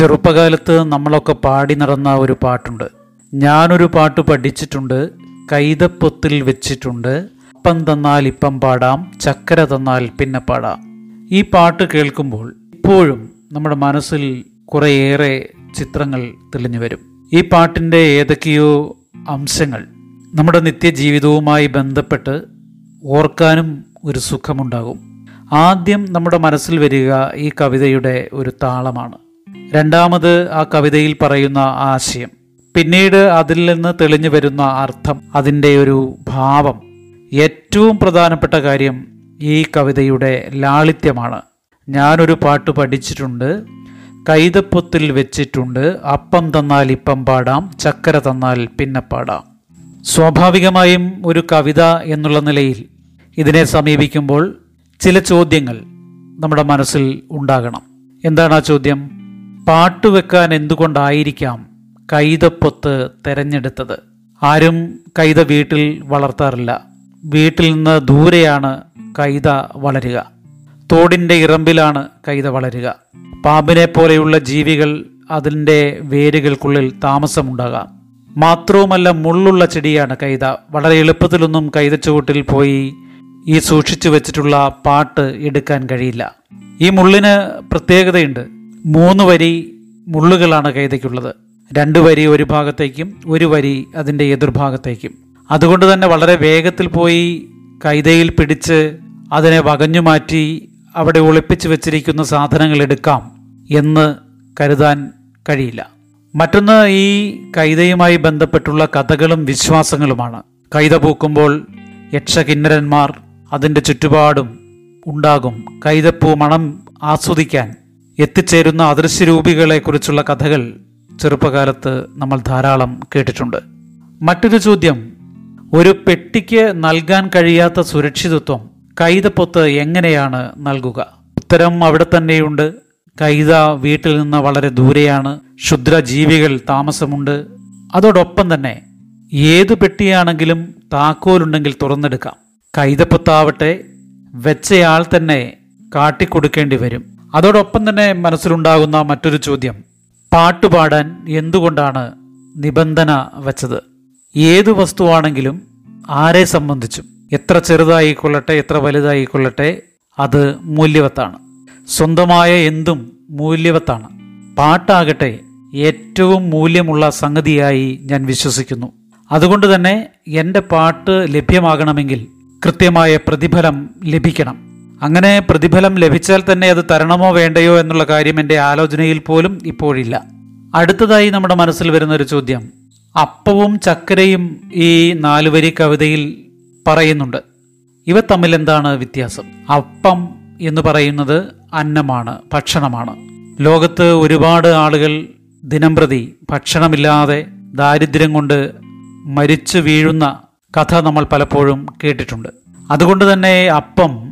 ചെറുപ്പകാലത്ത് നമ്മളൊക്കെ പാടി നടന്ന ഒരു പാട്ടുണ്ട്. ഞാനൊരു പാട്ട് പഠിച്ചിട്ടുണ്ട് കൈതപ്പൊത്തിൽ വെച്ചിട്ടുണ്ട്. അപ്പം തന്നാൽ ഇപ്പം പാടാം ചക്കര തന്നാൽ പിന്നെ പാടാം. ഈ പാട്ട് കേൾക്കുമ്പോൾ ഇപ്പോഴും നമ്മുടെ മനസ്സിൽ കുറേയേറെ ചിത്രങ്ങൾ തെളിഞ്ഞു വരും. ഈ പാട്ടിന്റെ ഏതൊക്കെയോ അംശങ്ങൾ നമ്മുടെ നിത്യജീവിതവുമായി ബന്ധപ്പെട്ട് ഓർക്കാനും ഒരു സുഖമുണ്ടാകും. ആദ്യം നമ്മുടെ മനസ്സിൽ വരിക ഈ കവിതയുടെ ഒരു താളമാണ്. രണ്ടാമത് ആ കവിതയിൽ പറയുന്ന ആശയം. പിന്നീട് അതിൽ നിന്ന് തെളിഞ്ഞു വരുന്ന അർത്ഥം അതിന്റെ ഒരു ഭാവം. ഏറ്റവും പ്രധാനപ്പെട്ട കാര്യം ഈ കവിതയുടെ ലാളിത്യമാണ്. ഞാനൊരു പാട്ട് പഠിച്ചിട്ടുണ്ട് കൈതപ്പൊത്തിൽ വെച്ചിട്ടുണ്ട് അപ്പം തന്നാൽ ഇപ്പം പാടാം ചക്കര തന്നാൽ പിന്നെ പാടാം. സ്വാഭാവികമായും ഒരു കവിത എന്നുള്ള നിലയിൽ ഇതിനെ സമീപിക്കുമ്പോൾ ചില ചോദ്യങ്ങൾ നമ്മുടെ മനസ്സിൽ ഉണ്ടാകണം. എന്താണ് ആ ചോദ്യം? പാട്ട് വെക്കാൻ എന്തുകൊണ്ടായിരിക്കാം കൈതപ്പൊത്ത് തെരഞ്ഞെടുത്തത്? ആരും കൈത വീട്ടിൽ വളർത്താറില്ല. വീട്ടിൽ നിന്ന് ദൂരെയാണ് കൈത വളരുക. തോടിന്റെ ഇറമ്പിലാണ് കൈത വളരുക. പാമ്പിനെ പോലെയുള്ള ജീവികൾ അതിന്റെ വേരുകൾക്കുള്ളിൽ താമസമുണ്ടാകാം. മാത്രവുമല്ല മുള്ളുള്ള ചെടിയാണ് കൈത. വളരെ എളുപ്പത്തിലൊന്നും കൈതച്ചുവട്ടിൽ പോയി ഈ സൂക്ഷിച്ചു വെച്ചിട്ടുള്ള പാട്ട് എടുക്കാൻ കഴിയില്ല. ഈ മുള്ളിന് പ്രത്യേകതയുണ്ട്. മൂന്ന് വരി മുള്ളുകളാണ് കൈതയ്ക്കുള്ളത് രണ്ട് വരി ഒരു ഭാഗത്തേക്കും ഒരു വരി അതിന്റെ എതിർഭാഗത്തേക്കും. അതുകൊണ്ട് തന്നെ വളരെ വേഗത്തിൽ പോയി കൈതയിൽ പിടിച്ച് അതിനെ വകഞ്ഞു മാറ്റി അവിടെ ഒളിപ്പിച്ചു വെച്ചിരിക്കുന്ന സാധനങ്ങൾ എടുക്കാം എന്ന് കരുതാൻ കഴിയില്ല. മറ്റൊന്ന് ഈ കൈതയുമായി ബന്ധപ്പെട്ടുള്ള കഥകളും വിശ്വാസങ്ങളുമാണ്. കൈത പൂക്കുമ്പോൾ യക്ഷകിന്നരന്മാർ അതിന്റെ ചുറ്റുപാടും ഉണ്ടാകും. കൈതപ്പൂ മണം ആസ്വദിക്കാൻ എത്തിച്ചേരുന്ന അദൃശ്യരൂപികളെക്കുറിച്ചുള്ള കഥകൾ ചെറുപ്പകാലത്ത് നമ്മൾ ധാരാളം കേട്ടിട്ടുണ്ട്. മറ്റൊരു ചോദ്യം ഒരു പെട്ടിക്ക് നൽകാൻ കഴിയാത്ത സുരക്ഷിതത്വം കൈതപ്പൊത്ത് എങ്ങനെയാണ് നൽകുക? ഉത്തരം അവിടെ തന്നെയുണ്ട്. കൈത വീട്ടിൽ നിന്ന് വളരെ ദൂരെയാണ്. ക്ഷുദ്രജീവികൾ താമസമുണ്ട്. അതോടൊപ്പം തന്നെ ഏതു പെട്ടിയാണെങ്കിലും താക്കോലുണ്ടെങ്കിൽ തുറന്നെടുക്കാം. കൈതപ്പൊത്താവട്ടെ വെച്ചയാൾ തന്നെ കാട്ടിക്കൊടുക്കേണ്ടി വരും. അതോടൊപ്പം തന്നെ മനസ്സിലുണ്ടാകുന്ന മറ്റൊരു ചോദ്യം. പാട്ടുപാടാൻ എന്തുകൊണ്ടാണ് നിബന്ധന വച്ചത്? ഏതു വസ്തുവാണെങ്കിലും ആരെ സംബന്ധിച്ചും? എത്ര ചെറുതായിക്കൊള്ളട്ടെ എത്ര വലുതായിക്കൊള്ളട്ടെ അത് മൂല്യവത്താണ്. സ്വന്തമായ എന്തും മൂല്യവത്താണ്. പാട്ടാകട്ടെ ഏറ്റവും മൂല്യമുള്ള സംഗതിയായി ഞാൻ വിശ്വസിക്കുന്നു. അതുകൊണ്ട് തന്നെ എന്റെ പാട്ട് ലഭ്യമാകണമെങ്കിൽ കൃത്യമായ പ്രതിഫലം ലഭിക്കണം. അങ്ങനെ പ്രതിഫലം ലഭിച്ചാൽ തന്നെ അത് തരണമോ വേണ്ടയോ എന്നുള്ള കാര്യം എന്റെ ആലോചനയിൽ പോലും ഇപ്പോഴില്ല. അടുത്തതായി നമ്മുടെ മനസ്സിൽ വരുന്ന ഒരു ചോദ്യം. അപ്പവും ചക്കരയും ഈ നാലുവരി കവിതയിൽ പറയുന്നുണ്ട്. ഇവ തമ്മിൽ എന്താണ് വ്യത്യാസം? അപ്പം എന്ന് പറയുന്നത് അന്നമാണ് ഭക്ഷണമാണ്. ലോകത്ത് ഒരുപാട് ആളുകൾ ദിനംപ്രതി ഭക്ഷണമില്ലാതെ ദാരിദ്ര്യം കൊണ്ട് മരിച്ചു വീഴുന്ന കഥ നമ്മൾ പലപ്പോഴും കേട്ടിട്ടുണ്ട്. അതുകൊണ്ട് തന്നെ അപ്പം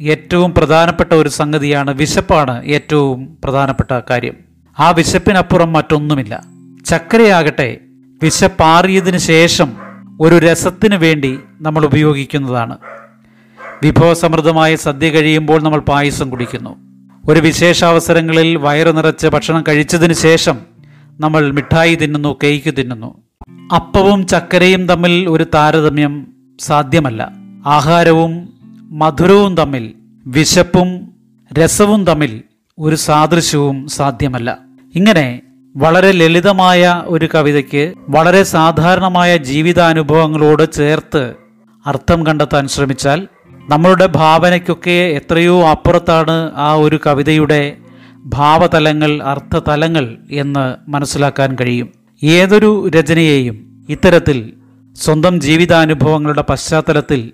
ഏറ്റവും പ്രധാനപ്പെട്ട ഒരു സംഗതിയാണ് വിശപ്പാണ് ഏറ്റവും പ്രധാനപ്പെട്ട കാര്യം. ആ വിശപ്പിനപ്പുറം മറ്റൊന്നുമില്ല. ചക്കരയാകട്ടെ വിശപ്പാറിയതിന് ശേഷം ഒരു രസത്തിന് വേണ്ടി നമ്മൾ ഉപയോഗിക്കുന്നതാണ്. വിഭവസമൃദ്ധമായ സദ്യ കഴിയുമ്പോൾ നമ്മൾ പായസം കുടിക്കുന്നു. ഒരു വിശേഷാവസരങ്ങളിൽ വയറു നിറച്ച് ഭക്ഷണം കഴിച്ചതിന് ശേഷം നമ്മൾ മിഠായി തിന്നുന്നു കേക്ക് തിന്നുന്നു. അപ്പവും ചക്കരയും തമ്മിൽ ഒരു താരതമ്യം സാധ്യമല്ല. ആഹാരവും മധുരവും തമ്മിൽ വിശപ്പും രസവും തമ്മിൽ ഒരു സാദൃശ്യവും സാധ്യമല്ല. ഇങ്ങനെ വളരെ ലളിതമായ ഒരു കവിതയ്ക്ക് വളരെ സാധാരണമായ ജീവിതാനുഭവങ്ങളോട് ചേർത്ത് അർത്ഥം കണ്ടെത്താൻ ശ്രമിച്ചാൽ നമ്മളുടെ ഭാവനയ്ക്കൊക്കെ എത്രയോ അപ്പുറത്താണ് ആ ഒരു കവിതയുടെ ഭാവതലങ്ങൾ അർത്ഥതലങ്ങൾ എന്ന് മനസ്സിലാക്കാൻ കഴിയും. ഏതൊരു രചനയെയും ഇത്തരത്തിൽ സ്വന്തം ജീവിതാനുഭവങ്ങളുടെ പശ്ചാത്തലത്തിൽ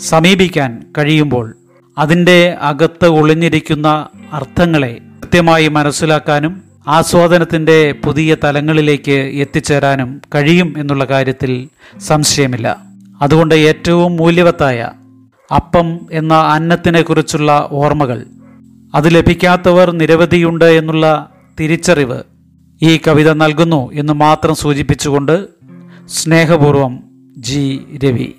സമീപിക്കാൻ കഴിയുമ്പോൾ അതിന്റെ അകത്ത് ഒളിഞ്ഞിരിക്കുന്ന അർത്ഥങ്ങളെ കൃത്യമായി മനസ്സിലാക്കാനും ആസ്വാദനത്തിന്റെ പുതിയ തലങ്ങളിലേക്ക് എത്തിച്ചേരാനും കഴിയും എന്നുള്ള കാര്യത്തിൽ സംശയമില്ല. അതുകൊണ്ട് ഏറ്റവും മൂല്യവത്തായ അപ്പം എന്ന അന്നത്തിനെക്കുറിച്ചുള്ള ഓർമ്മകൾ അത് ലഭിക്കാത്തവർ നിരവധിയുണ്ട് എന്നുള്ള തിരിച്ചറിവ് ഈ കവിത നൽകുന്നു എന്ന് മാത്രം സൂചിപ്പിച്ചുകൊണ്ട് സ്നേഹപൂർവം ജി രവി.